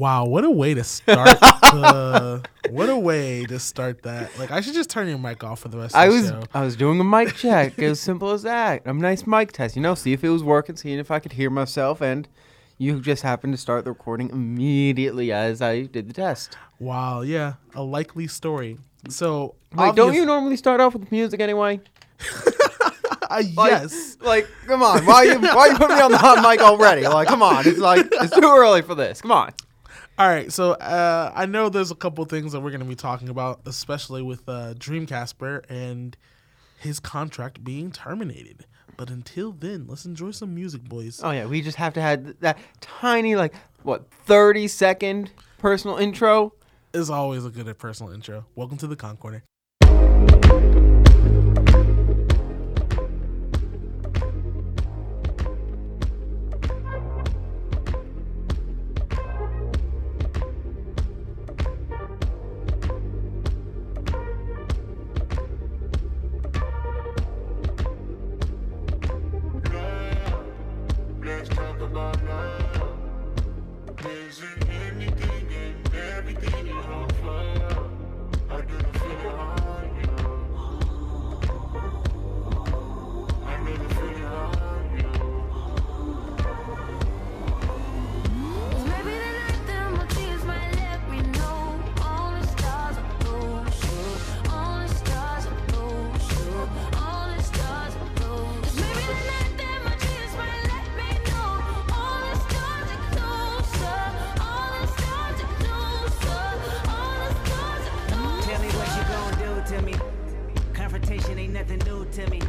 Wow, what a way to start! the, what a way to start that. Like, I should just turn your mic off for the rest of the was show. I was doing a mic check. It was simple as that. A nice mic test, you know, see if it was working, seeing if I could hear myself, and you just happened to start the recording immediately as I did the test. Wow, yeah, a likely story. So, Like, don't you normally start off with music anyway? Uh, Like- yes. Like, come on, why you why you putting me on the hot mic already? Like, come on, it's like it's too early for this. Come on. All right, so uh, I know there's a couple things that we're going to be talking about, especially with uh, DreamKazper and his contract being terminated. But until then, let's enjoy some music, boys. Oh yeah, we just have to have that tiny like what thirty second personal intro. Is always a good personal intro. Welcome to the Con Corner. To me.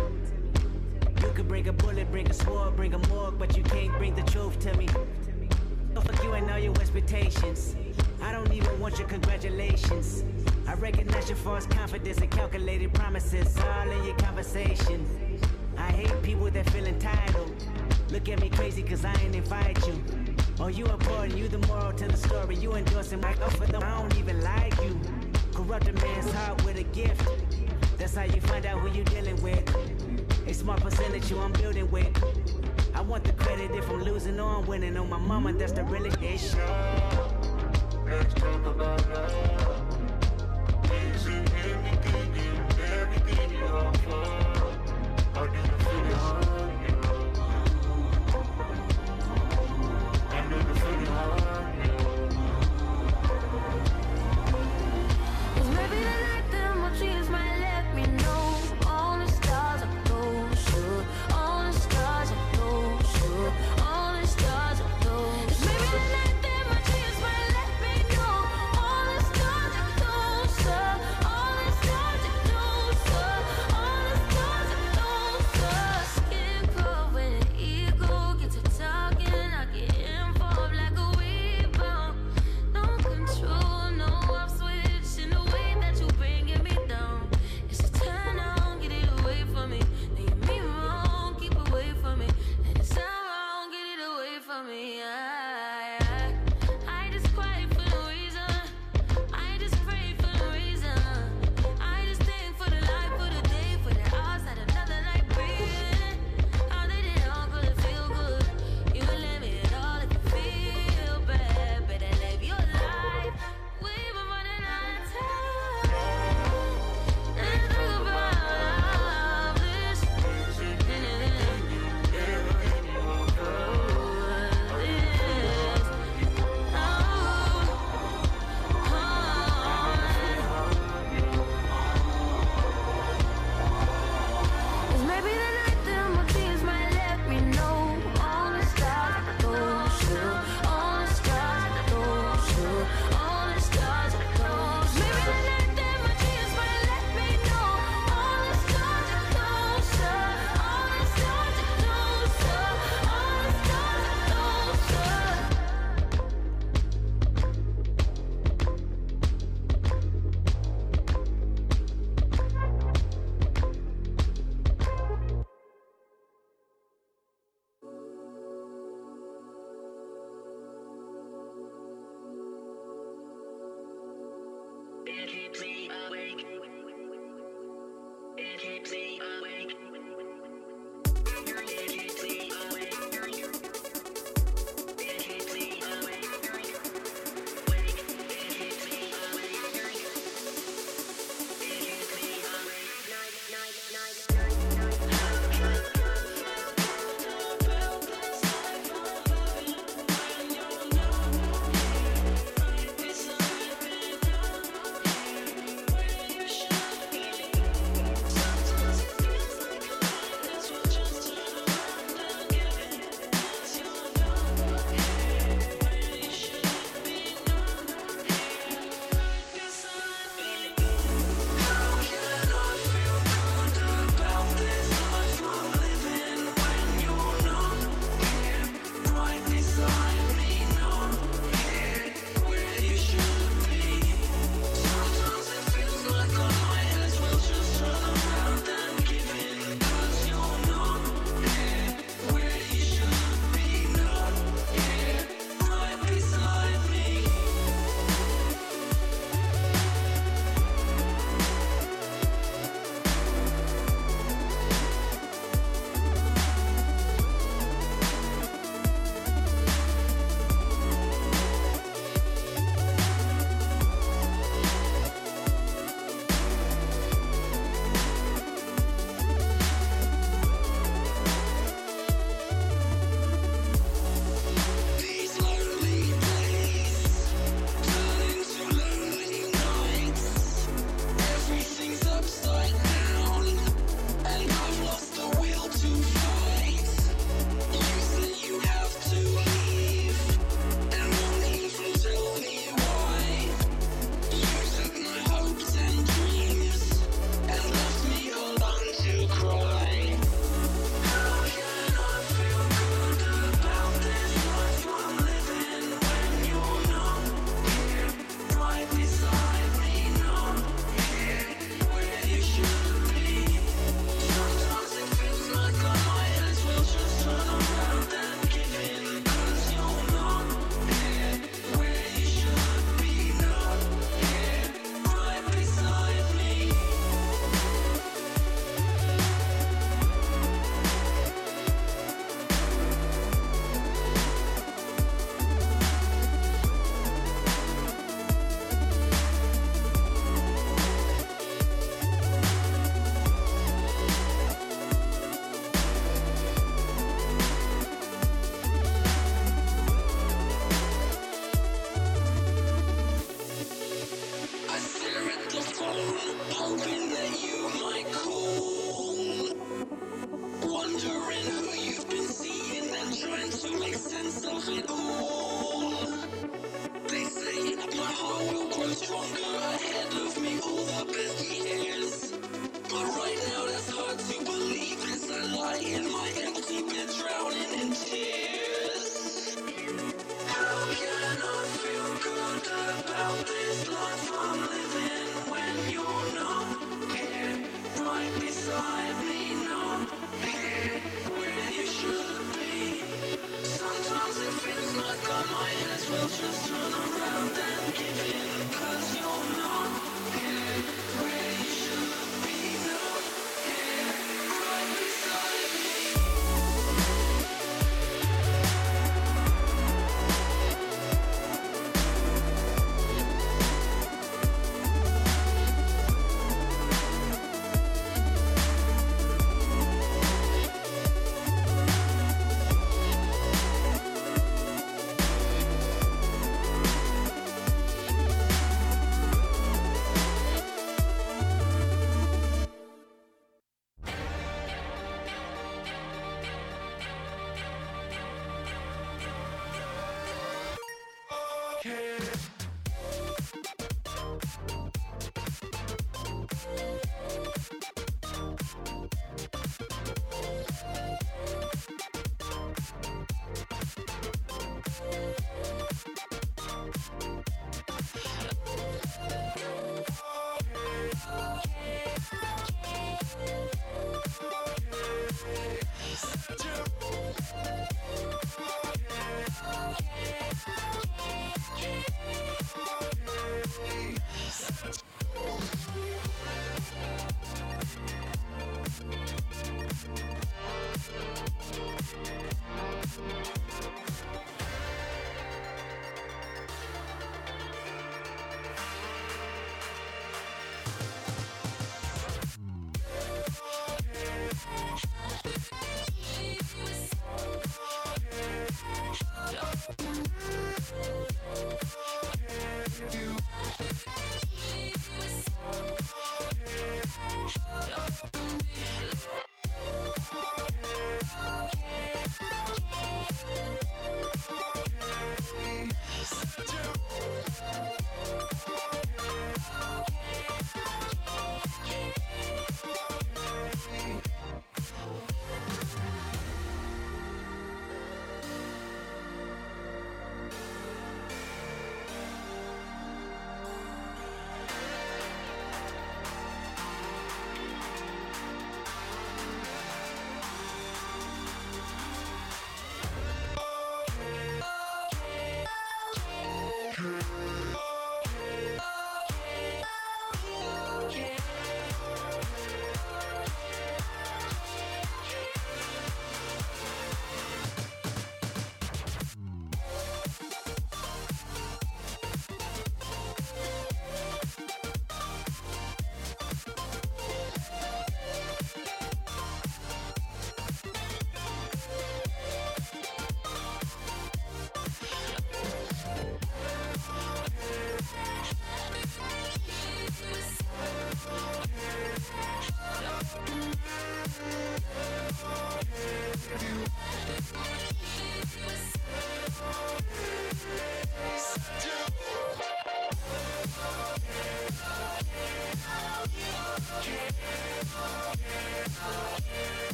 You could bring a bullet, bring a sword, bring a morgue, but you can't bring the truth to me. Oh, fuck you and all your expectations. I don't even want your congratulations. I recognize your false confidence and calculated promises all in your conversation. I hate people that feel entitled. Look at me crazy cause I ain't invite you. Oh, you important, you the moral to the story. You endorsing my them. I don't even like you. Corrupt a man's heart with a gift. That's how you find out who you dealing with. A small percentage you I'm building with. I want the credit if I'm losing or I'm winning. On my mama, that's the realest issue. Let's talk about love.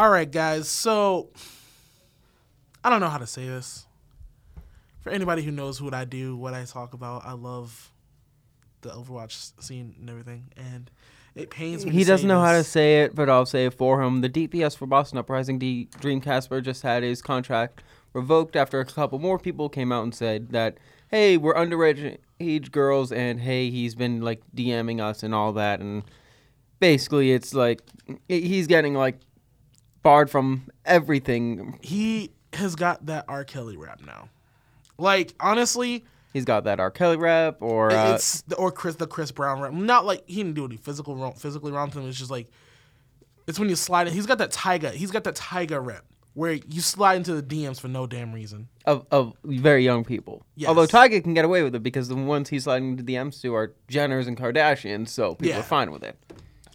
All right, guys. So I don't know how to say this. For anybody who knows what I do, what I talk about, I love the Overwatch scene and everything, and it pains me. He to doesn't say know how to say it, but I'll say it for him. The DPS for Boston Uprising, D- DreamKazper, just had his contract revoked after a couple more people came out and said that, hey, we're underage age girls, and hey, he's been like DMing us and all that, and basically it's like he's getting like barred from everything. He has got that R. Kelly rap now. Like honestly, He's got that R. Kelly rep, or uh, it's the, or Chris the Chris Brown rap. Not like he didn't do any physical wrong, physically wrong to him. It's just like it's when you slide. in. He's got that Tyga. He's got that Tyga rep where you slide into the DMs for no damn reason. of, of very young people. Yes. Although Tyga can get away with it because the ones he's sliding into DMs to are Jenners and Kardashians, so people Yeah. are fine with it.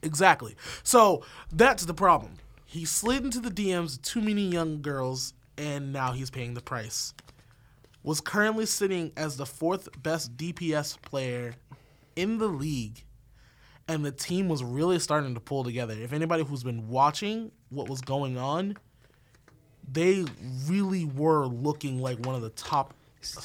Exactly. So that's the problem. He slid into the DMs of too many young girls, and now he's paying the price. Was currently sitting as the fourth best DPS player in the league, and the team was really starting to pull together. If anybody who's been watching what was going on, they really were looking like one of the top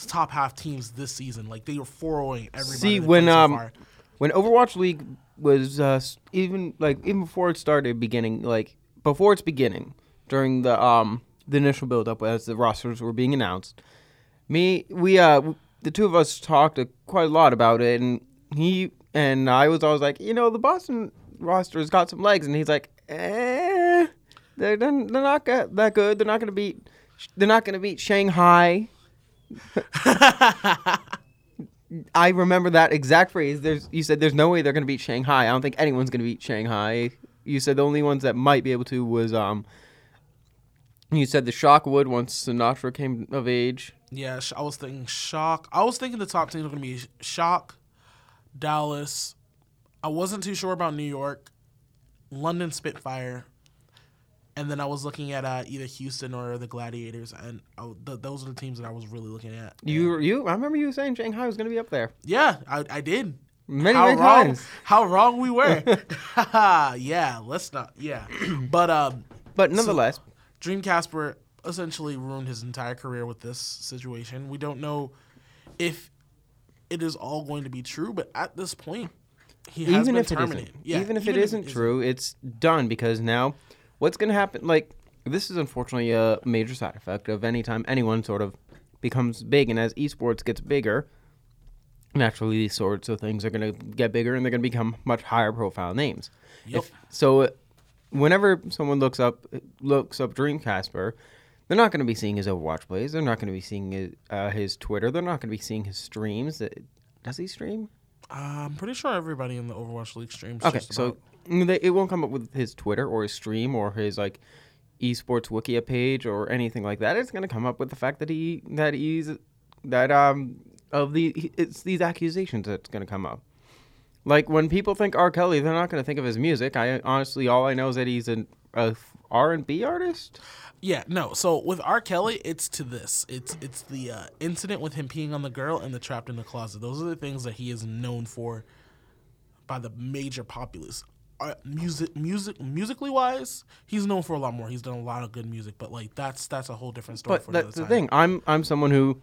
top half teams this season. Like they were 4-0 everybody. See, when so um far. when Overwatch League was uh, even like even before it started beginning like before its beginning during the um the initial build up as the rosters were being announced, me we uh the two of us talked uh, quite a lot about it, and he and I was always like, you know, the Boston roster's got some legs, and he's like, eh, they're they're not that good. They're not gonna beat. They're not gonna beat Shanghai. I remember that exact phrase. There's you said there's no way they're going to beat Shanghai. I don't think anyone's going to beat Shanghai. You said the only ones that might be able to was um. You said the Shock would once Sinatraa came of age. Yeah, I was thinking Shock. I was thinking the top teams were gonna be Shock, Dallas. I wasn't too sure about New York, London Spitfire, and then I was looking at uh, either Houston or the Gladiators, and I, th- those are the teams that I was really looking at. You you I remember you saying Shanghai was going to be up there. Yeah, I, I did. Many, how many wrong, times. How wrong we were. yeah, let's not. Yeah, but um, But nonetheless, DreamKazper essentially ruined his entire career with this situation. We don't know if it is all going to be true, but at this point, he has even been if it terminated. isn't, Yeah, even if it isn't isn't. true, it's done because now what's going to happen? Like this is unfortunately a major side effect of any time anyone sort of becomes big, and as esports gets bigger, naturally these sorts of things are going to get bigger and they're going to become much higher profile names. Yep. If- so whenever someone looks up looks up DreamKazper, they're not going to be seeing his Overwatch plays. They're not going to be seeing his, uh, his Twitter. They're not going to be seeing his streams. Does he stream? Uh, I'm pretty sure everybody in the Overwatch League streams. Okay, so they, it won't come up with his Twitter or his stream or his like esports wikia page or anything like that. It's going to come up with the fact that he that he's that um of the it's these accusations that's going to come up. Like when people think R. Kelly, they're not going to think of his music. I honestly, all I know is that he's an a R and B artist. yeah, no. So with R. Kelly, it's to this. It's it's the uh, incident with him peeing on the girl and the trapped in the closet. Those are the things that he is known for by the major populace. Uh, music, music, musically wise, he's known for a lot more. He's done a lot of good music, but like that's that's a whole different story. But for that's the time. thing. I'm I'm someone who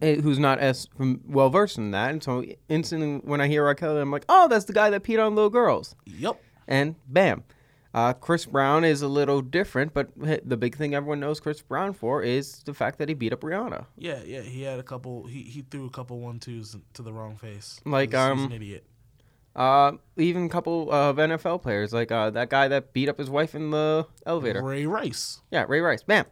who's not as well versed in that, and so instantly when I hear R. Kelly, I'm like, oh, that's the guy that peed on little girls. Yep. and bam. Uh, Chris Brown is a little different, but the big thing everyone knows Chris Brown for is the fact that he beat up Rihanna. Yeah, yeah, he had a couple. He, he threw a couple one twos to the wrong face. Like, He's- he's um, an idiot. Uh, even a couple of NFL players, like uh, that guy that beat up his wife in the elevator. Ray Rice. Yeah, Ray Rice. Bam.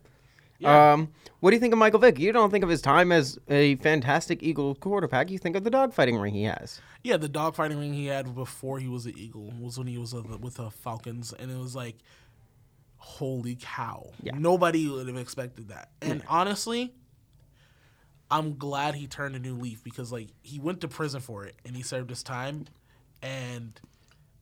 Yeah. Um, what do you think of Michael Vick? You don't think of his time as a fantastic Eagle quarterback. You think of the dogfighting ring he has. Yeah, the dogfighting ring he had before he was an Eagle was when he was with the Falcons, and it was like, holy cow! Yeah. Nobody would have expected that. And honestly, I'm glad he turned a new leaf because like he went to prison for it and he served his time, and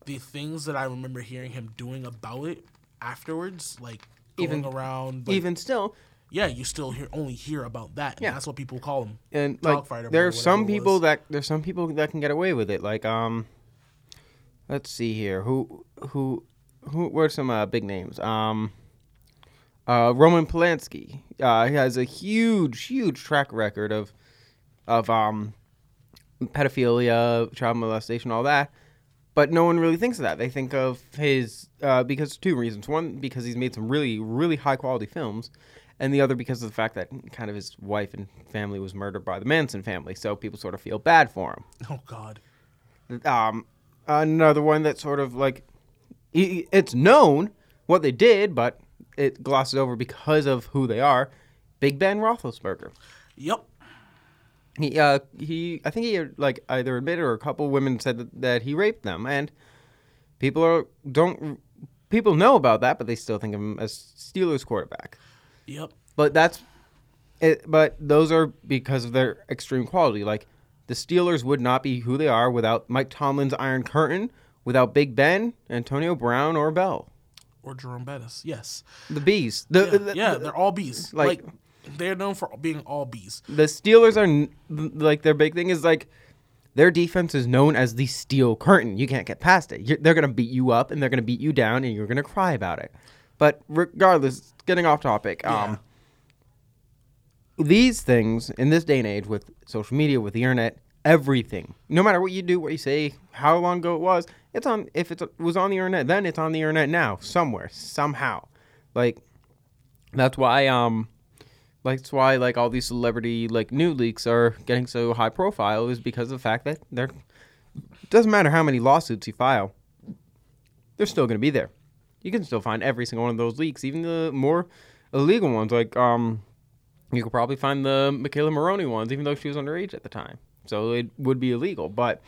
the things that I remember hearing him doing about it afterwards, like going Even- around, like, Even still, yeah, you still hear only hear about that. And Yeah. that's what people call them. and like there are some people that there's some people that can get away with it like um let's see here who who who were some uh, big names um uh roman polanski uh he has a huge huge track record of of um pedophilia child molestation all that but no one really thinks of that they think of his uh because two reasons one because he's made some really really high quality films and the other because of the fact that kind of his wife and family was murdered by the Manson family, so people sort of feel bad for him. Oh God. Um, another one that sort of like it's known what they did, but it glosses over because of who they are. Big Ben Roethlisberger. Yep. He, uh, he, I think he like either admitted or a couple women said that, that he raped them, and people are don't people know about that, but they still think of him as Steelers quarterback. Yep. But that's it. But those are because of their extreme quality. Like the Steelers would not be who they are without Mike Tomlin's Iron Curtain, without Big Ben, Antonio Brown, or Bell. Or Jerome Bettis. Yes. The bees. The, Yeah, the, yeah, the- they're all bees. like- Like, they're known for being all bees. the Steelers are like their big thing is like their defense is known as the steel curtain. You can't get past it. You're, they're gonna beat you up and they're gonna beat you down and you're gonna cry about it. But regardless, getting off topic. Yeah. Um, these things in this day and age with social media, with the internet, everything, no matter what you do, what you say, how long ago it was, it's on. If it was on the internet then, it's on the internet now, somewhere, somehow. Like that's why um, like that's why like all these celebrity like new leaks are getting so high profile is because of the fact that they're it doesn't matter how many lawsuits you file, they're still going to be there. You can still find every single one of those leaks, even the more illegal ones. Like um, you could probably find the McKayla Maroney ones, even though she was underage at the time, so it would be illegal. But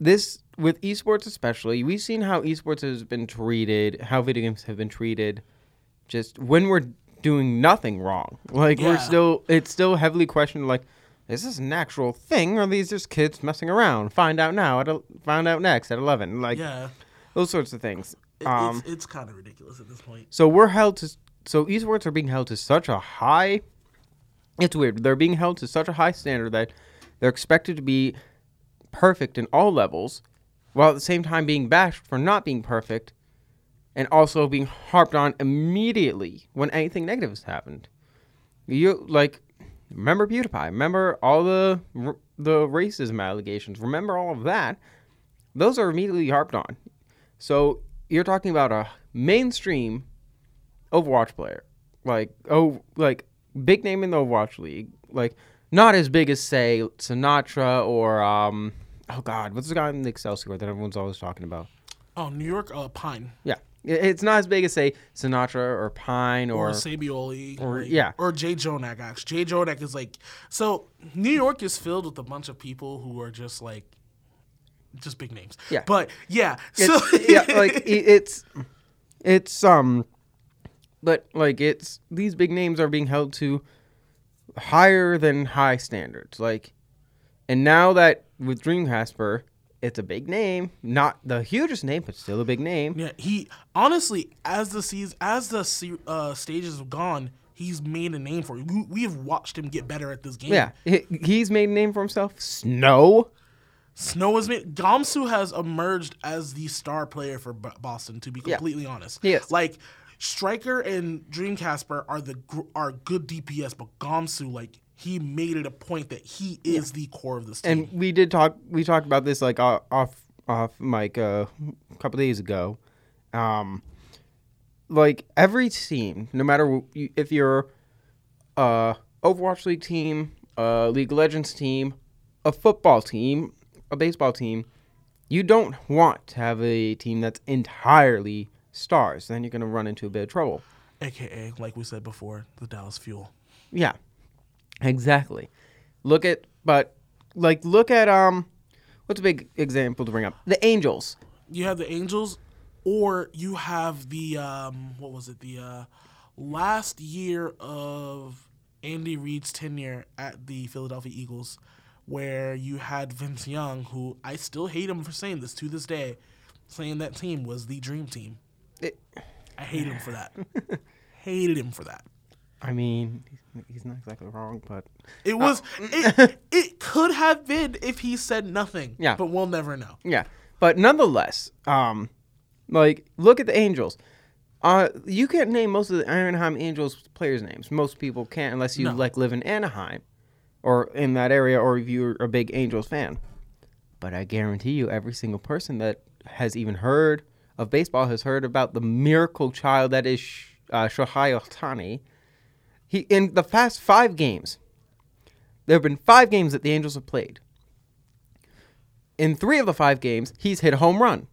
this with esports especially, we've seen how esports has been treated, how video games have been treated, just when we're doing nothing wrong. Like we're still, it's still heavily questioned. Like, is this an actual thing, or are these just kids messing around? Find out now. At el- find out next at eleven. Like yeah, those sorts of things. it, Um, it's it's kind of ridiculous at this point. so we're held to so esports are being held to such a high it's weird. They're being held to such a high standard that they're expected to be perfect in all levels while at the same time being bashed for not being perfect and also being harped on immediately when anything negative has happened. You like remember PewDiePie, remember all the the racism allegations, remember all of that. Those are immediately harped on. So you're talking about a mainstream Overwatch player, like oh, like big name in the Overwatch league, like not as big as say Sinatraa or um, oh god, what's the guy in the Excelsior that everyone's always talking about? Oh, New York, uh, Pine Yeah, it's not as big as say Sinatraa or Pine or, or, Saebyeolbe or- like- yeah. or JJoNak. Actually, JJoNak is like so. New York is filled with a bunch of people who are just like just big names. Yeah. but yeah, so yeah, like it's it's um, but like it's these big names are being held to higher than high standards. Like, and now that with DreamKazper, it's a big name, not the hugest name, but still a big name. Yeah, he honestly, as the season, as the uh, stages have gone, he's made a name for it. We, have watched him get better at this game. Yeah, he- he's made a name for himself. Snow. Snow has made Gamsu has emerged as the star player for Boston. To be Yeah. completely honest, Yes. like Striker and DreamKazper are the are good DPS, but Gamsu like he made it a point that he is the core of this team. and we did talk we talked about this like off off mic uh, a couple days ago. Um like every team no matter if you're a overwatch league team a league of legends team a football team a baseball team you don't want to have a team that's entirely stars. Then you're going to run into a bit of trouble. AKA, like we said before, the Dallas Fuel. Yeah, exactly. Look at, but like, look at um, what's a big example to bring up? The Angels. you have the Angels, or you have the um, what was it? The uh, last year of Andy Reid's tenure at the Philadelphia Eagles, where you had Vince Young, who I still hate him for saying this to this day, saying that team was the dream team. It- I hate him for that. Hated him for that. I mean, he's- not exactly wrong, but It was it, it could have been if he said nothing. Yeah. But we'll never know. yeah. But nonetheless, um, like, look at the Angels. Uh, you can't name most of the Anaheim Angels players' names. Most people can't unless you No. like live in Anaheim or in that area, or if you're a big Angels fan. But I guarantee you, every single person that has even heard of baseball has heard about the miracle child that is Sh- uh, Shohei Ohtani. He in the past five games, there have been five games that the Angels have played. In three of the five games, he's hit a home run.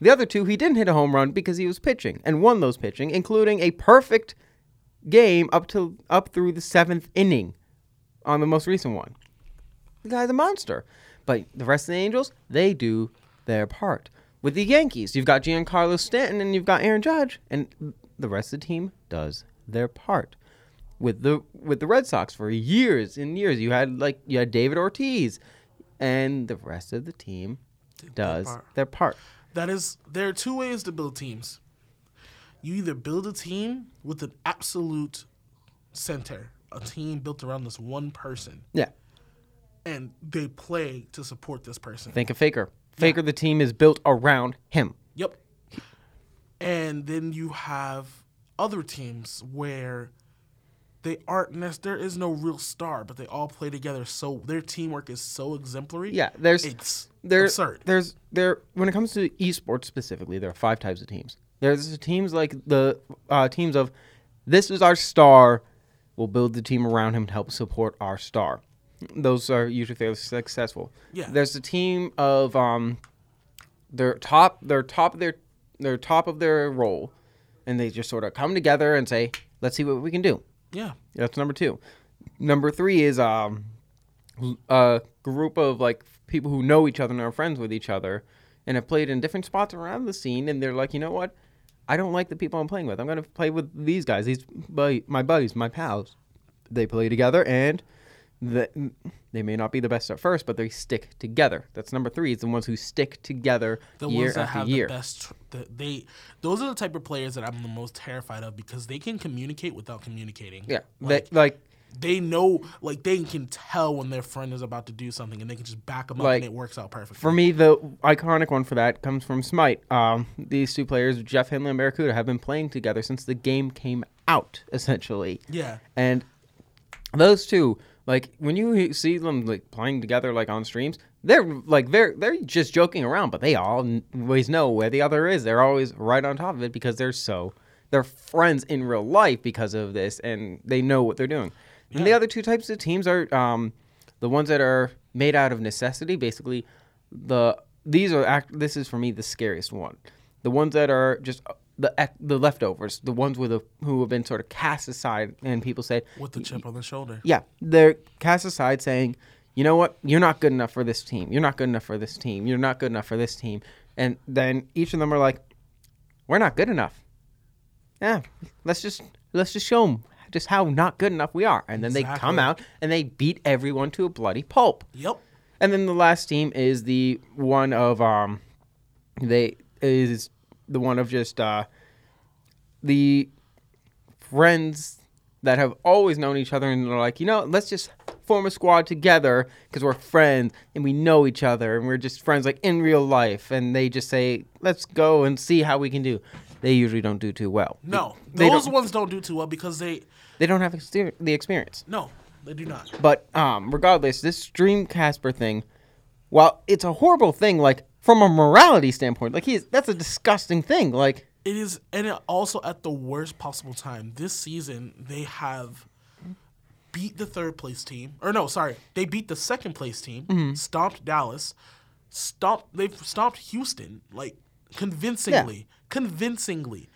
The other two, he didn't hit a home run because he was pitching and won those pitching, including a perfect game up to up through the seventh inning on the most recent one. The guy's a monster. But the rest of the Angels, they do their part. With the Yankees, you've got Giancarlo Stanton and you've got Aaron Judge, and the rest of the team does their part. With the with the Red Sox for years and years, you had like you had David Ortiz, and the rest of the team does part. their part. That is, there are two ways to build teams. You either build a team with an absolute center, a team built around this one person, Yeah. and they play to support this person. Think of Faker. Faker, the team is built around him. Yep. And then you have other teams where they aren't. nec- There is no real star, but they all play together. So their teamwork is so exemplary. Yeah, there's it's there's absurd. there's there when it comes to esports specifically, there are five types of teams. There's teams like the uh, teams of this is our star. We'll build the team around him to help support our star. Those are usually fairly successful. Yeah. There's a team of um, they're top they're top of their they're top of their role, and they just sort of come together and say, let's see what we can do. Yeah, That's number two. Number three is um, a group of like people who know each other and are friends with each other, and have played in different spots around the scene. And they're like, you know what? I don't like the people I'm playing with. I'm gonna play with these guys. These my buddies, my pals. They play together, and the, they may not be the best at first, but they stick together. That's number three. It's the ones who stick together the year ones that after have year. the best. The, they those are the type of players that I'm the most terrified of because they can communicate without communicating. Yeah, like, they, like they know, like they can tell when their friend is about to do something, and they can just back them up, Like, and it works out perfectly. For me, the iconic one for that comes from Smite. Um, these two players, Jeff Hinley and Barracuda, have been playing together since the game came out, essentially. yeah, And those two, like when you see them like playing together, like on streams, they're like they're they're just joking around, but they all always know where the other is. They're always right on top of it because they're so they're friends in real life because of this, and they know what they're doing. And the other two types of teams are um, the ones that are made out of necessity. Basically, the these are act. This is for me the scariest one. The ones that are just the the leftovers, the ones with a, who have been sort of cast aside, and people said, with the chip on the shoulder. yeah, they're cast aside saying, you know what, you're not good enough for this team. You're not good enough for this team. You're not good enough for this team. And then each of them are like, we're not good enough. Yeah, let's just let's just show them just how not good enough we are. And then they come out and they beat everyone to a bloody pulp. Yep. And then the last team is the one of um, they is the one of just uh, the friends that have always known each other, and they're like, you know, let's just form a squad together because we're friends and we know each other and we're just friends like in real life. And they just say, let's go and see how we can do. They usually don't do too well. No, They those don't- ones don't do too well because they. They don't have exter- the experience. No, they do not. But um, regardless, this stream Casper thing, while it's a horrible thing, like from a morality standpoint, like he's that's a disgusting thing. Like It is, and it also at the worst possible time. This season, they have beat the third place team, or no, sorry, they beat the second place team, Mm-hmm. stomped Dallas, stomped. They've stomped Houston like convincingly, convincingly,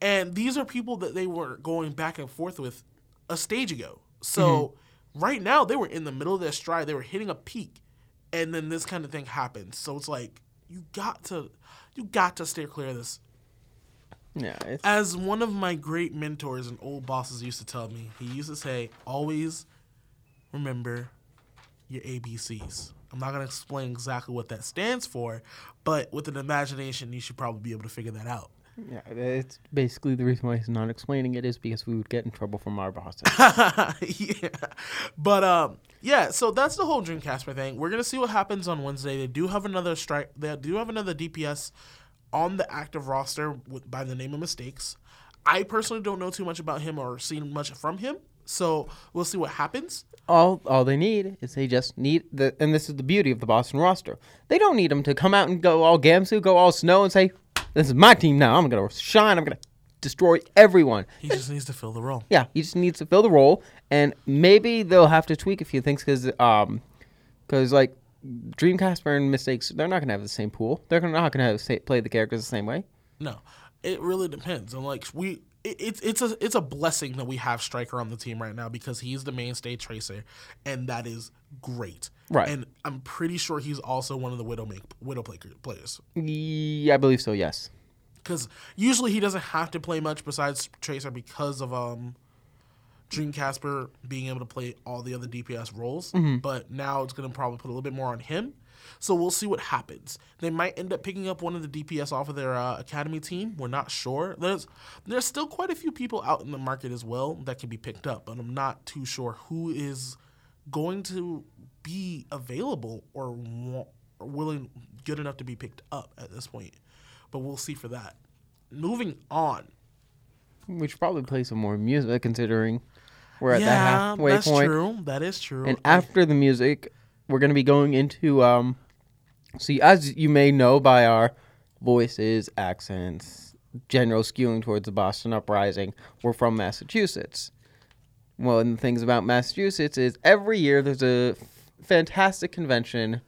and these are people that they were going back and forth with a stage ago. So Mm-hmm. right now, they were in the middle of their stride. They were hitting a peak, and then this kind of thing happens. So it's like you got to, you got to steer clear of this yeah, it's, as one of my great mentors and old bosses used to tell me, he used to say, always remember your ABCs. I'm not going to explain exactly what that stands for, but with an imagination, you should probably be able to figure that out. Yeah, it's basically the reason why he's not explaining it is because we would get in trouble from our bosses. yeah. But um yeah, so that's the whole DreamKazper thing. We're gonna see what happens on Wednesday. They do have another strike they do have another DPS on the active roster with, by the name of Mistakes. I personally don't know too much about him or seen much from him. So we'll see what happens. all all they need is they just need the and this is the beauty of the Boston roster. They don't need him to come out and go all Gamsu, go all snow and say, This is my team now. I'm gonna shine, I'm gonna destroy everyone. He just needs to fill the role. Yeah, he just needs to fill the role, and maybe they'll have to tweak a few things because, um, because like DreamKazper and Mistakes, they're not gonna have the same pool. They're gonna- not gonna have say, play the characters the same way. No, it really depends. And like we, it, it's it's a it's a blessing that we have Striker on the team right now because he's the mainstay tracer, and that is great. Right. And I'm pretty sure he's also one of the Widow make Widow play, players Yeah, I believe so. Yes. because usually he doesn't have to play much besides tracer because of um. DreamKazper being able to play all the other DPS roles, but now it's going to probably put a little bit more on him. So we'll see what happens. They might end up picking up one of the DPS off of their uh, academy team. We're not sure. There's there's still quite a few people out in the market as well that can be picked up, but I'm not too sure who is going to be available or, willing, good enough to be picked up at this point. But we'll see for that. Moving on. We should probably play some more music considering We're at yeah, that halfway that's point. true. That is true. And after the music, we're going to be going into um see as you may know by our voices, accents, general skewing towards the Boston uprising, we're from Massachusetts. One of the things about Massachusetts is every year there's a fantastic convention.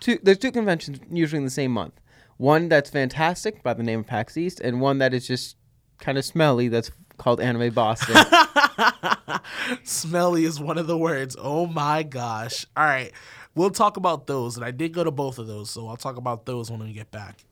Two, there's two conventions usually in the same month. One that's fantastic by the name of PAX East, and one that is just kind of smelly that's called Anime Boston. Smelly is one of the words. Oh my gosh. All right. We'll talk about those. And I did go to both of those, so I'll talk about those when we get back.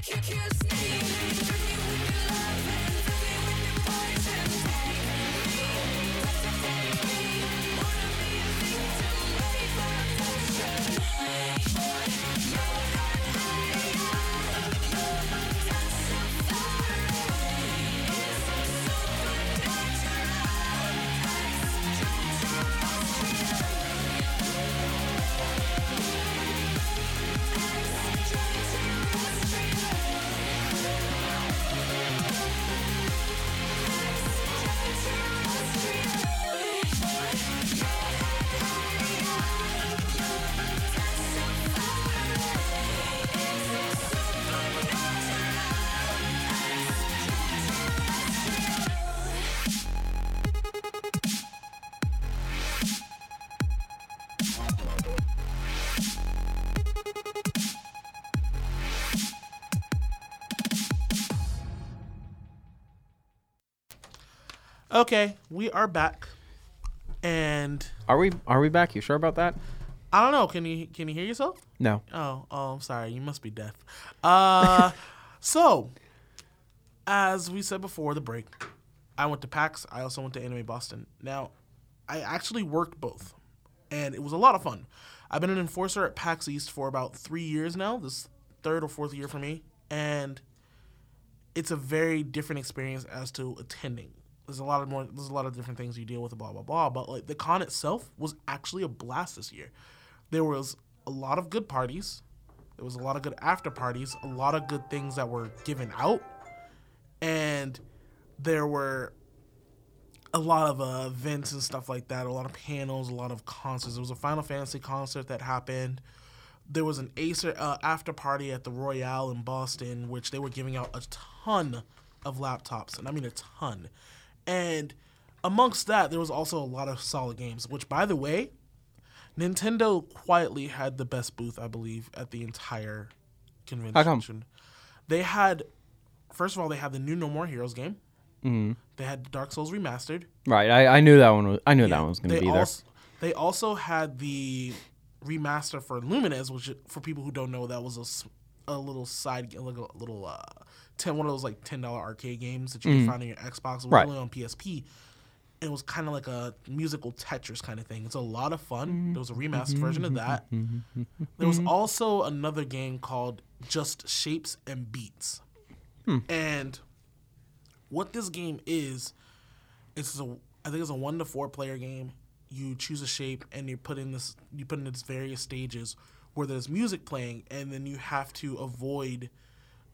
kiss me. Okay, we are back, and Are we are we back? You sure about that? I don't know. Can you can you hear yourself? No. Oh, oh, I'm sorry. You must be deaf. Uh, so as we said before the break, I went to PAX. I also went to Anime Boston. Now, I actually worked both, and it was a lot of fun. I've been an enforcer at PAX East for about three years now. This third or fourth year for me, and it's a very different experience as to attending. There's a lot of more. There's a lot of different things you deal with. Blah blah blah. But like the con itself was actually a blast this year. There was a lot of good parties. There was a lot of good after parties. A lot of good things that were given out, and there were a lot of uh, events and stuff like that. A lot of panels, a lot of concerts. There was a Final Fantasy concert that happened. There was an Acer uh, after party at the Royale in Boston, which they were giving out a ton of laptops, and I mean a ton. And amongst that, there was also a lot of solid games. Which, by the way, Nintendo quietly had the best booth, I believe, at the entire convention. How come? They had, first of all, they had the new No More Heroes game. Mhm. They had Dark Souls remastered. Right. I, I knew that one was I knew Yeah, that one was gonna they be there. They also had the remaster for Lumines, which for people who don't know, that was a little side, like a little uh, ten one of those like ten dollar arcade games that you can find on your Xbox. It Mm-hmm. Right. only on PSP. It was kind of like a musical Tetris kind of thing. It's a lot of fun. Mm-hmm. There was a remastered version of that. There was also another game called Just Shapes and Beats. Hmm. And what this game is, it's a I think it's a one to four player game. You choose a shape and you put in this you put in its various stages where there's music playing and then you have to avoid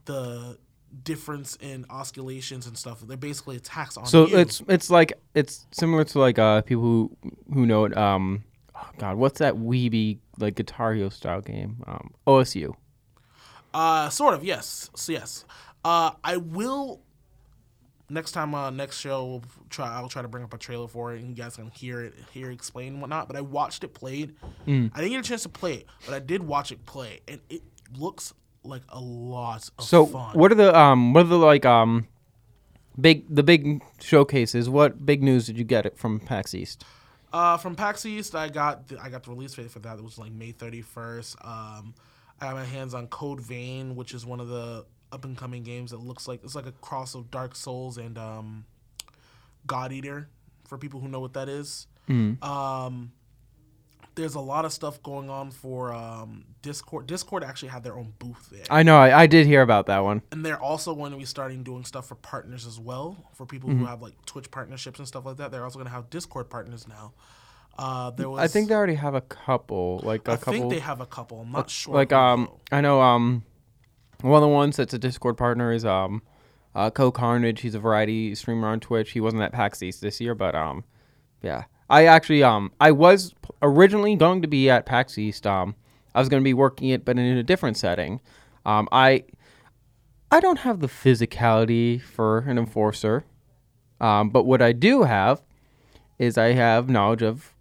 the difference in oscillations and stuff. They're basically attacks on So you. it's it's like it's similar to like uh people who who know it. Um, oh God, what's that weeby like Guitar Hero style game? Um, OSU. Uh, sort of, yes. So yes, uh, I will. Next time, uh, next show, we'll try. I'll try to bring up a trailer for it, and you guys can hear it, hear explain and whatnot. But I watched it played. Mm. I didn't get a chance to play it, but I did watch it play, and it looks like a lot of So fun. what are the um what are the like um big the big showcases? What big news did you get it from PAX East? Uh, from PAX East, I got the, I got the release date for that. It was like May thirty first. Um, I got my hands on Code Vein, which is one of the up and coming games that looks like it's like a cross of Dark Souls and um, God Eater. For people who know what that is, um, there's a lot of stuff going on for um, Discord. Discord actually had their own booth there, I know I, I did hear about that one. and they're also going to be starting doing stuff for partners as well. For people Mm-hmm. who have like Twitch partnerships and stuff like that, they're also going to have Discord partners now. Uh, there was I think they already have a couple like a I couple. I think they have a couple. I'm not sure. like um. I know um one of the ones that's a Discord partner is um uh CohhCarnage. He's a variety streamer on Twitch. He wasn't at PAX East this year, but um yeah. I actually um I was originally going to be at PAX East. Um I was going to be working it but in a different setting. Um I I don't have the physicality for an enforcer. Um but what I do have is I have knowledge of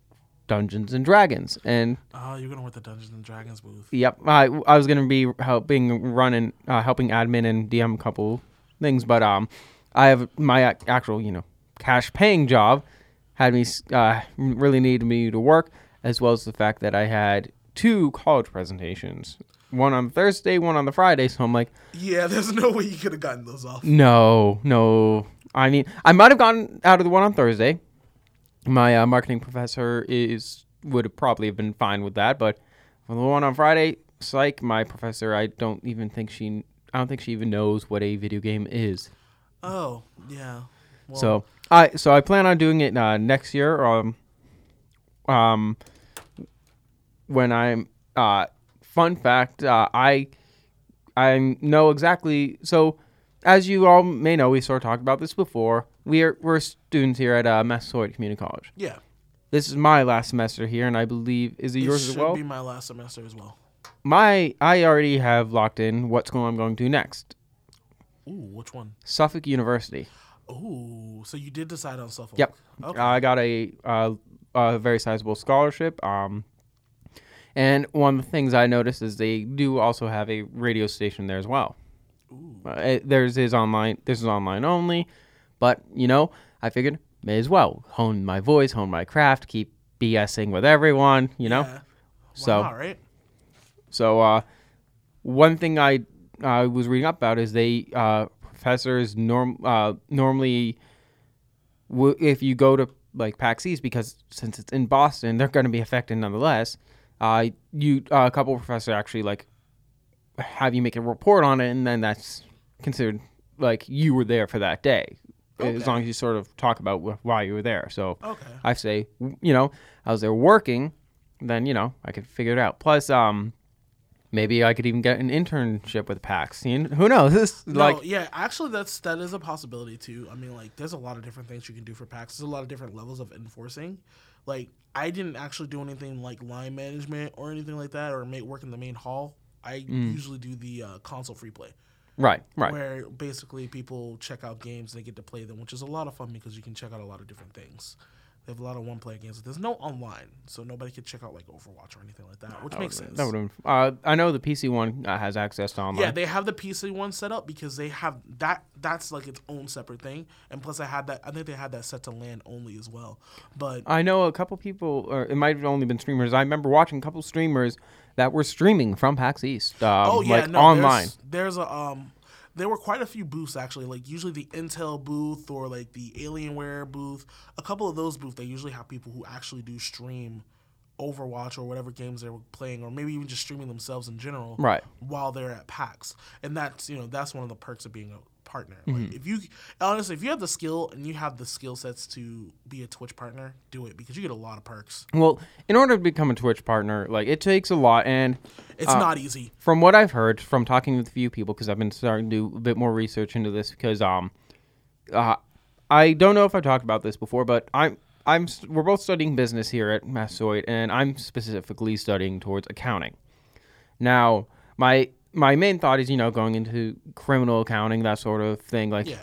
Dungeons and Dragons and Oh, you're gonna work the Dungeons and Dragons booth. Yep, I, I was gonna be helping run and uh, helping admin and DM a couple things, but um, I have my actual you know cash paying job had me uh, really needed me to work, as well as the fact that I had two college presentations, one on Thursday, one on the Friday. So I'm like, Yeah, there's no way you could have gotten those off. no, no. I mean, I might have gotten out of the one on Thursday. My uh, marketing professor is would have probably have been fine with that, but for the one on Friday, psych, my professor, I don't even think she, I don't think she even knows what a video game is. Oh, yeah. Well, so I, so I plan on doing it uh, next year. Um, um, when I'm, uh, fun fact, uh, I, I know exactly. So, as you all may know, we sort of talked about this before. We are we're students here at uh, Massasoit Community College. yeah. This is my last semester here, and I believe is it, It yours should as well. be my last semester as well. my I already have locked in what school I'm going to next. Ooh, which one? Suffolk University. Ooh, so you did decide on Suffolk. Yep. Okay. I got a, uh, a very sizable scholarship. Um, and one of the things I noticed is they do also have a radio station there as well. Uh, it, there's is online. This is online only, but you know, I figured may as well hone my voice, hone my craft, keep BSing with everyone, you know? Yeah. So- not, right? So, uh, one thing I uh, was reading up about is they uh, professors norm uh, normally, w- if you go to like PAX East, because since it's in Boston, they're going to be affected nonetheless. Uh, you uh, a couple professors actually like have you make a report on it, and then that's considered like you were there for that day, as long as you sort of talk about wh- why you were there. So Okay. I say, you know, I was there working, then you know I could figure it out. Plus, um, maybe I could even get an internship with PAX. You know, who knows? This No, like yeah, actually, that's that is a possibility too. I mean, like, there's a lot of different things you can do for PAX. There's a lot of different levels of enforcing. Like, I didn't actually do anything like line management or anything like that, or make work in the main hall. I usually do the uh, console free play, right, right. where basically people check out games and they get to play them, which is a lot of fun because you can check out a lot of different things. They have a lot of one player games. There's no online, so nobody could check out like Overwatch or anything like that, which makes sense. That would uh, I know the PC one uh, has access to online. Yeah, they have the PC one set up because they have that. That's like its own separate thing. And plus, I had that. I think they had that set to LAN only as well. But I know a couple people, or it might have only been streamers. I remember watching a couple streamers that were streaming from PAX East, um, oh yeah, like no, online. There's, there's a um, there were quite a few booths actually. Like usually the Intel booth or like the Alienware booth. A couple of those booths they usually have people who actually do stream Overwatch or whatever games they were playing, or maybe even just streaming themselves in general. Right. while they're at PAX, and that's you know that's one of the perks of being a partner. Mm-hmm. Like if you honestly, if you have the skill and you have the skill sets to be a Twitch partner, do it because you get a lot of perks. Well, in order to become a Twitch partner, like it takes a lot, and It's Uh, not easy. from what I've heard from talking with a few people, because I've been starting to do a bit more research into this, because um, uh, I don't know if I talked about this before, but I'm I'm we're both studying business here at Massasoit, and I'm specifically studying towards accounting. Now, my my main thought is you know going into criminal accounting, that sort of thing, like Yeah.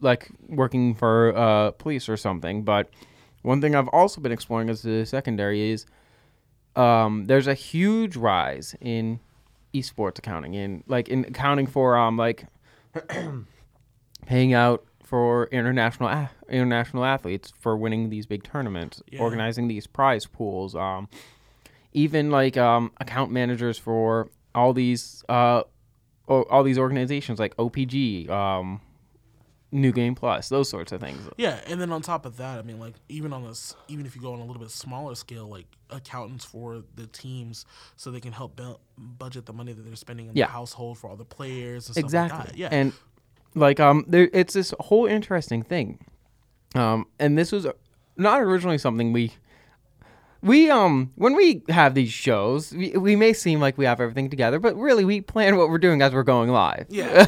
like working for uh, police or something. But one thing I've also been exploring as a secondary is um, there's a huge rise in esports accounting, in like in accounting for um like paying out for international a- international athletes for winning these big tournaments, Yeah. organizing these prize pools, um, even like um, account managers for all these uh, all these organizations like OPG, um, New Game Plus, those sorts of things. Yeah, and then on top of that, I mean, like even on this, even if you go on a little bit smaller scale, like accountants for the teams, so they can help bu- budget the money that they're spending in Yeah. the household for all the players and exactly. like that. Yeah, And like um, there it's this whole interesting thing, um, and this was not originally something we. We um when we have these shows, we, we may seem like we have everything together, but really we plan what we're doing as we're going live. yeah,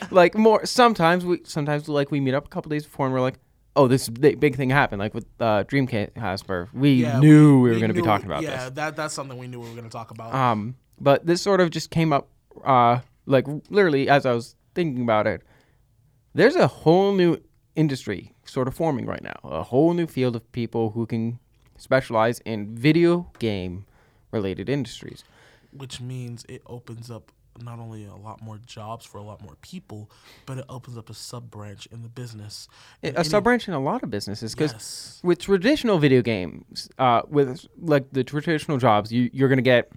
like more sometimes we sometimes like we meet up a couple days before and we're like, oh, this big, thing happened. Like with uh, DreamKazper, we yeah. knew we, were going to be talking about yeah, this. Yeah, that that's something we knew we were going to talk about. Um, but this sort of just came up, uh, like literally as I was thinking about it. There's a whole new industry sort of forming right now. A whole new field of people who can specialize in video game related industries. which means it opens up not only a lot more jobs for a lot more people, but it opens up a sub branch in the business. And A sub branch in a lot of businesses because Yes. with traditional video games, uh, with like the traditional jobs, you you're gonna get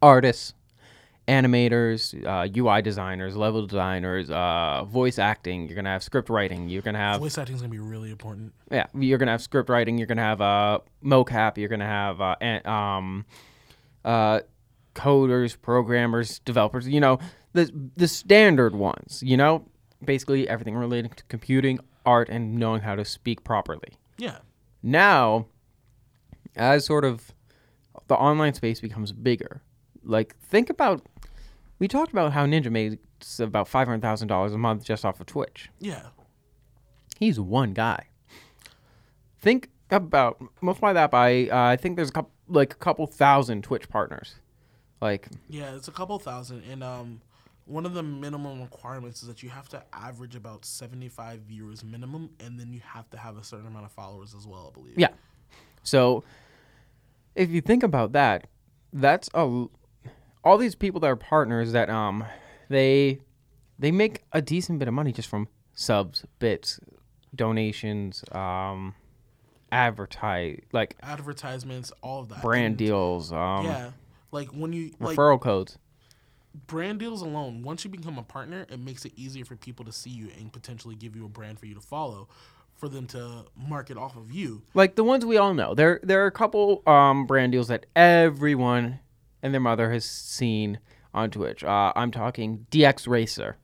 artists, animators, uh, UI designers, level designers, uh, voice acting. You're gonna have script writing. You're gonna have Voice acting is gonna be really important. yeah. You're gonna have script writing. You're gonna have uh, mocap. You're gonna have uh, an, um, uh, coders, programmers, developers. You know the the standard ones. You know basically everything related to computing, art, and knowing how to speak properly Yeah. now as sort of the online space becomes bigger like think about we talked about how ninja makes about $500000 a month just off of twitch Yeah. he's one guy think about multiply that by uh, i think there's a couple like a couple thousand twitch partners like Yeah, it's a couple thousand, and um, one of the minimum requirements is that you have to average about seventy-five viewers minimum, and then you have to have a certain amount of followers as well. I believe. Yeah. So if you think about that, that's a all these people that are partners that um they they make a decent bit of money just from subs, bits, donations, um, advertise like Advertisements, all of that. brand And, deals, um, Yeah, like when you like referral codes. brand deals alone, once you become a partner, it makes it easier for people to see you and potentially give you a brand for you to follow, for them to market off of you. like the ones we all know. There there are a couple um brand deals that everyone and their mother has seen on Twitch. Uh, I'm talking DX Racer.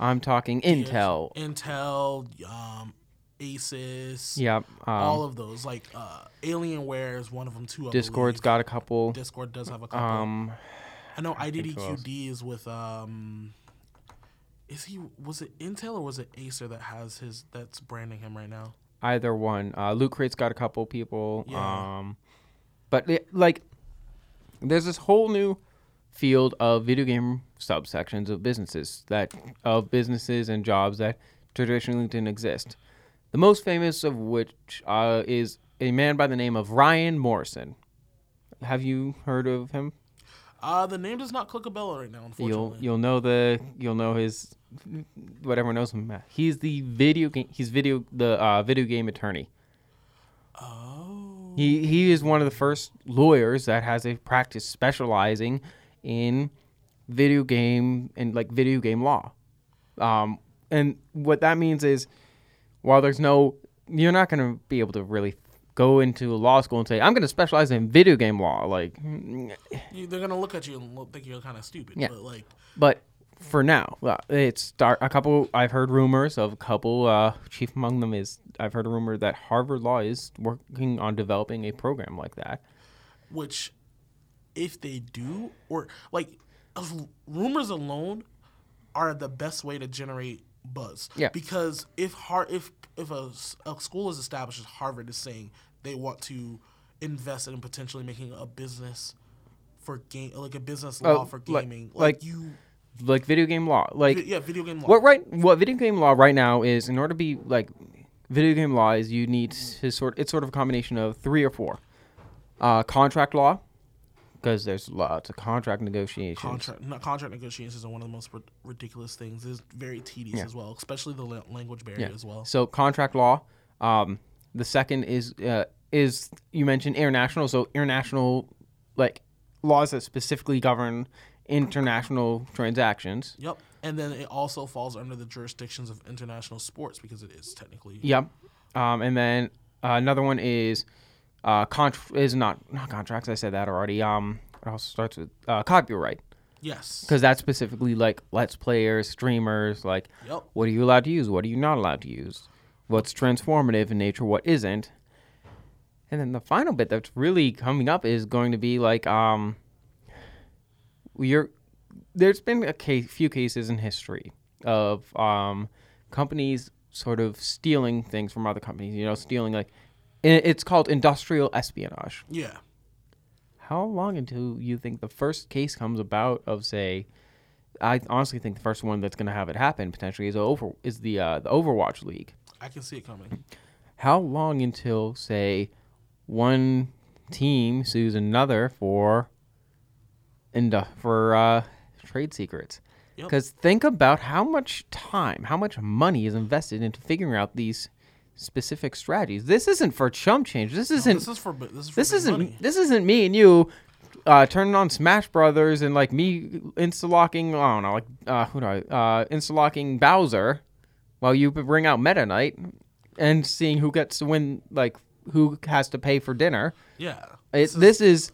I'm talking Intel. Intel, um, Asus, Yep. Um, all of those. Like uh, Alienware is one of them too. I Discord's believe. got a couple. Discord does have a couple. Um, I know. IDDQD is with um. Is he was it Intel or was it Acer that has his that's branding him right now? either one. Uh, Loot Crate's got a couple people. Yeah. Um, but it, like, there's this whole new field of video game subsections of businesses that of businesses and jobs that traditionally didn't exist. The most famous of which uh, is a man by the name of Ryan Morrison. Have you heard of him? Uh the name does not click a bell right now. Unfortunately, You'll you'll know the you'll know his what everyone knows him. He's the video game. He's video the uh, video game attorney. oh, He he is one of the first lawyers that has a practice specializing in video game and like video game law. Um, and what that means is, while there's no, you're not going to be able to really go into law school and say I'm going to specialize in video game law. Like, you, they're gonna look at you and look, think you're kind of stupid. Yeah. But like, but for now, well, it's start a couple. I've heard rumors of a couple. Uh, chief among them is I've heard a rumor that Harvard Law is working on developing a program like that. which if they do or like of- rumors alone are the best way to generate buzz Yeah. because if har- if if a, a school is established as harvard is saying they want to invest in potentially making a business for game like a business Oh, law for gaming like- like, you like video game law like yeah video game law what right what video game law right now is in order to be like video game law is you need to sort it's sort of a combination of three or four uh contract law because there's lots of contract negotiations contract no, contract negotiations are one of the most ri- ridiculous things it's very tedious Yeah. as well especially the la- language barrier as well So contract law. Um, the second is uh, is you mentioned international. So international like laws that specifically govern international transactions. Yep. And then it also falls under the jurisdictions of international sports because it is technically. Yep. Um, and then uh, another one is uh, contr is not not contracts. I said that already. Um, it also starts with uh, copyright Yes. because that's specifically like let's players, streamers. Like, Yep. what are you allowed to use? What are you not allowed to use? What's transformative in nature? What isn't? And then the final bit that's really coming up is going to be like um, you're there's been a case, few cases in history of um, companies sort of stealing things from other companies. You know, stealing like it's called industrial espionage. Yeah. How long until you think the first case comes about of say? I honestly think the first one that's going to have it happen potentially is over is the uh, the Overwatch League. I can see it coming. How long until say one team sues another for and for uh, trade secrets? Yep. Because think about how much time, how much money is invested into figuring out these specific strategies. This isn't for chump change. This isn't this is for. This, is for this isn't. money. this isn't me and you uh, turning on Smash Brothers and like me insta locking. I don't know, like uh, who do I uh, insta locking Bowser while you bring out Meta Knight and seeing who gets to win, like who has to pay for dinner. Yeah. It, this, is, there's is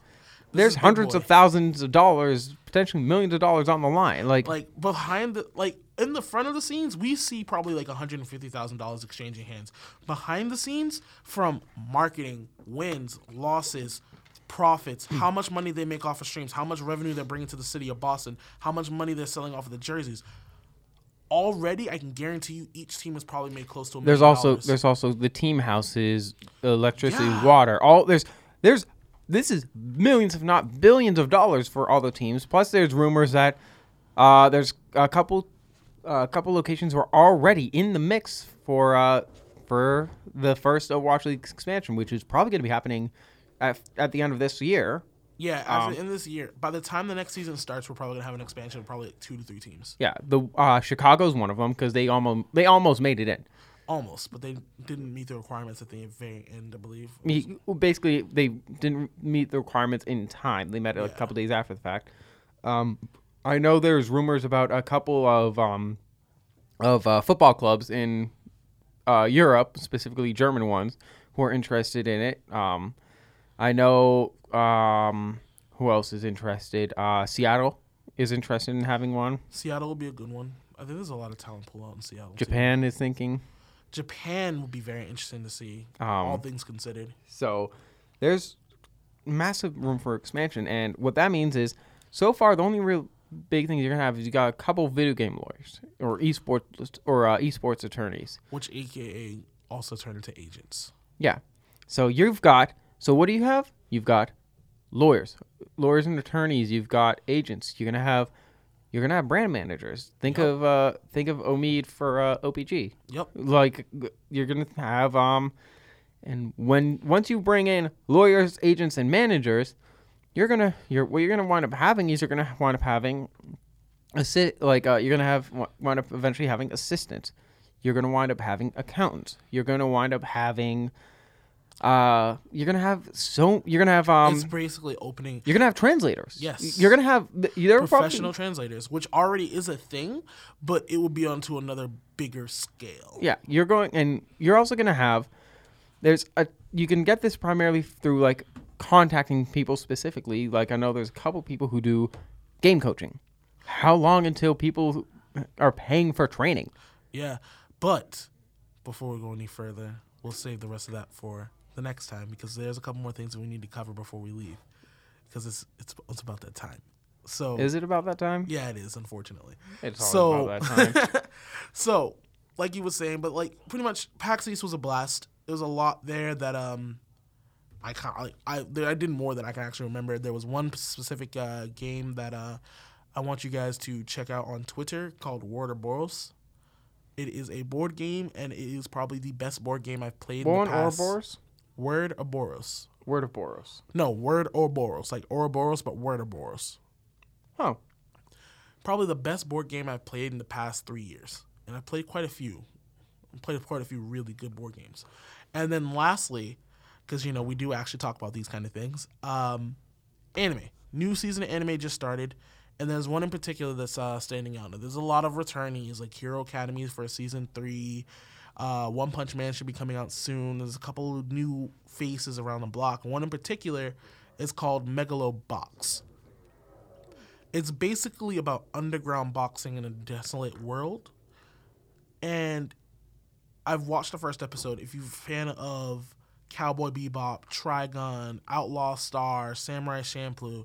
big hundreds boy. of thousands of dollars, potentially millions of dollars on the line. Like, like behind the like in the front of the scenes we see probably like $150,000 exchanging hands. Behind the scenes from marketing, wins, losses, profits, Hmm. how much money they make off of streams, how much revenue they're bringing to the city of Boston, how much money they're selling off of the jerseys. Already, I can guarantee you, each team has probably made close to a there's million also dollars. there's also the team houses, electricity, Yeah. water. All there's there's this is millions, if not billions, of dollars for all the teams. Plus, there's rumors that uh, there's a couple a couple locations were already in the mix for uh, for the first Overwatch League expansion, which is probably going to be happening at, at the end of this year. Yeah, after, Um, in this year, by the time the next season starts, we're probably gonna have an expansion of probably like two to three teams. Yeah, the uh, Chicago's one of them because they almost they almost made it in. Almost, but they didn't meet the requirements at the very end. I believe. He, well, basically, they didn't meet the requirements in time. They met like a couple days after the fact. Um, I know there's rumors about a couple of um, of uh, football clubs in uh, Europe, specifically German ones, who are interested in it. Um, I know um, who else is interested. Uh, Seattle is interested in having one. Seattle will be a good one. I think there's a lot of talent pull out in Seattle. too. Japan is thinking. Japan would be very interesting to see. Um, all things considered. So there's massive room for expansion, and what that means is, so far the only real big thing you're gonna have is you got a couple video game lawyers or esports or uh, esports attorneys. Which AKA also turn into agents. Yeah. So you've got. So what do you have? You've got lawyers, lawyers and attorneys. You've got agents. You're gonna have. You're gonna have brand managers. Think Yep. of uh, think of Omid for uh, OPG. Yep. like you're gonna have um and when once you bring in lawyers agents and managers you're gonna you're what you're gonna wind up having is you're gonna wind up having assi- like uh, you're gonna have wind up eventually having assistants you're gonna wind up having accountants you're gonna wind up having uh you're gonna have so you're gonna have um it's basically opening you're gonna have translators Yes. you're gonna have there are probably- professional translators, which already is a thing, but it will be onto another bigger scale. Yeah, you're going, and you're also going to have. There's a. You can get this primarily through like contacting people specifically. Like I know there's a couple people who do game coaching. How long until people are paying for training? Yeah, but before we go any further, we'll save the rest of that for the next time because there's a couple more things that we need to cover before we leave because it's it's it's about that time. So Is it about that time? yeah, it is unfortunately. It's So- about that time. So, like you were saying, but like pretty much PAX East was a blast. There was a lot there that um I can't I there, I did more than I can actually remember. There was one specific uh, game that uh I want you guys to check out on Twitter called of Boros. It is a board game and it is probably the best board game I've played Born in the past. Ouroboros? Word of Boros. Word of Boros. No, Word Ouroboros, like Ouroboros, but Word of Boros. Oh, probably the best board game I've played in the past three years, and I've played quite a few. I've played quite a few really good board games, and then lastly, because you know we do actually talk about these kind of things, um, anime. New season of anime just started, and there's one in particular that's uh, standing out. There's a lot of returnees like Hero Academy for season three. Uh, one Punch Man should be coming out soon. There's a couple of new faces around the block. One in particular is called Megalobox. It's basically about underground boxing in a desolate world. And I've watched the first episode. If you're a fan of Cowboy Bebop, Trigun, Outlaw Star, Samurai Champloo,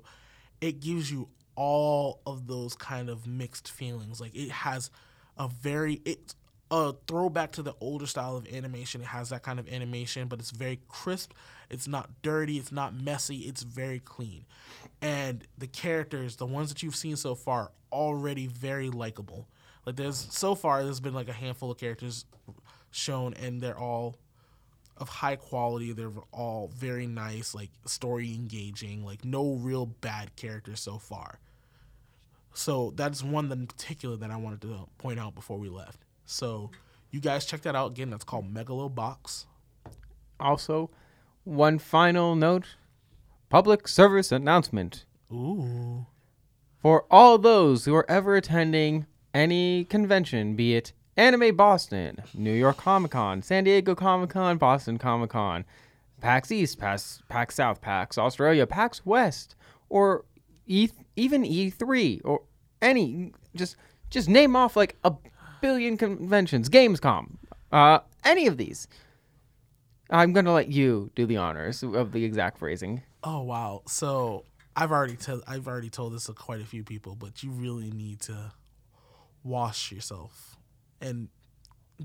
it gives you all of those kind of mixed feelings. Like it has a very it's a throwback to the older style of animation. It has that kind of animation, but it's very crisp. It's not dirty. It's not messy. It's very clean. And the characters, the ones that you've seen so far, already very likable. Like there's so far, there's been like a handful of characters shown, and they're all of high quality. They're all very nice, like story engaging. Like no real bad characters so far. So that's one in particular that I wanted to point out before we left. So you guys check that out again. That's called Megalobox. also, one final note: public service announcement. Ooh. For all those who are ever attending any convention, be it Anime Boston, New York Comic Con, San Diego Comic Con, Boston Comic Con, PAX East, PAX, PAX South, PAX Australia, PAX West, or e- even E3, or any, just just name off like a billion conventions, Gamescom, uh, any of these. I'm gonna let you do the honors of the exact phrasing. Oh wow. So I've already I've already told this to quite a few people, but you really need to wash yourself and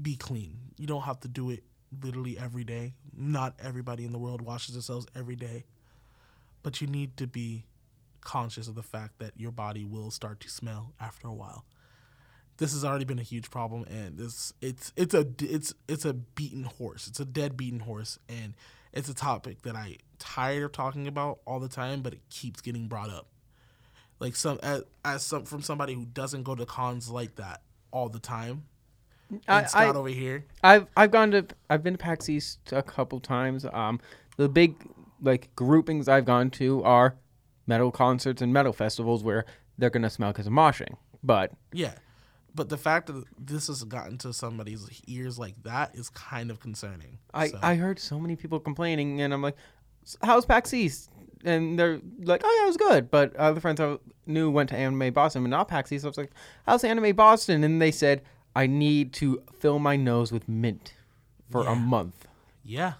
be clean. You don't have to do it literally every day. Not everybody in the world washes themselves every day. But you need to be conscious of the fact that your body will start to smell after a while. This has already been a huge problem and this it's it's a it's it's a beaten horse. It's a dead beaten horse and it's a topic that I tired of talking about all the time, but it keeps getting brought up. Like some as, as some from somebody who doesn't go to cons like that all the time. I, Scott I, over here. I've I've gone to I've been to PAX East a couple times. Um, the big like groupings I've gone to are metal concerts and metal festivals where they're gonna smell because of moshing. But Yeah. But the fact that this has gotten to somebody's ears like that is kind of concerning. I, So, I heard so many people complaining, and I'm like, "S- "How's PAX East?" And they're like, "Oh yeah, it was good." But other friends I knew went to Anime Boston, but not PAX East. I was like, "How's Anime Boston?" And they said, "I need to fill my nose with mint for Yeah. a month." yeah.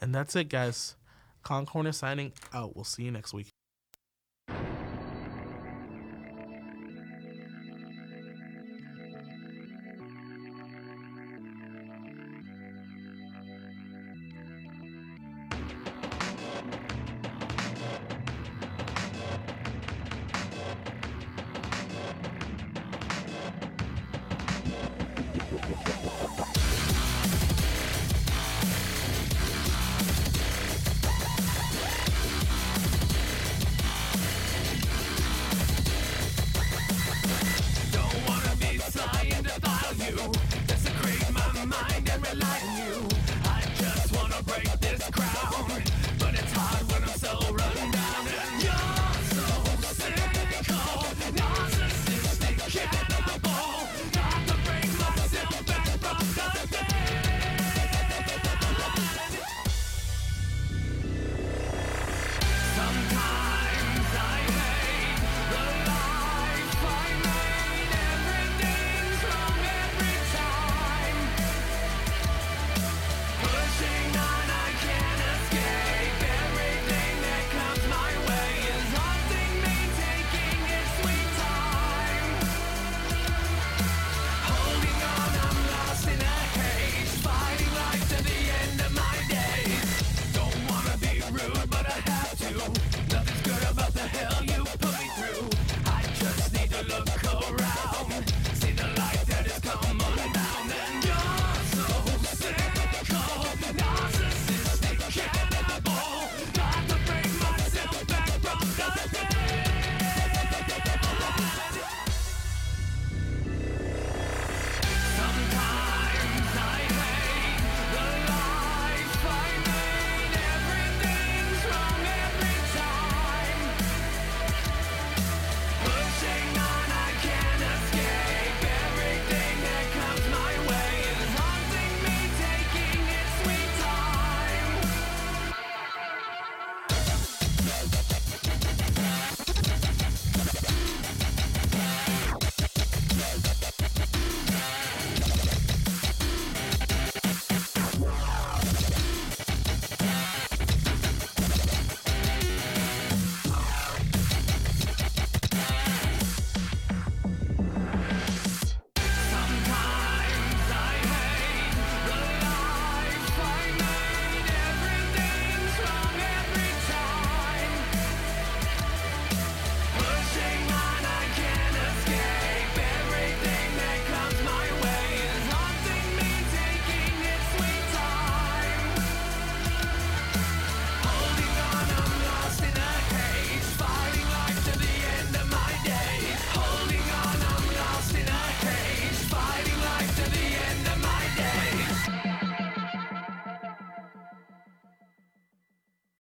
And that's it, guys. Con Corner signing out. We'll see you next week.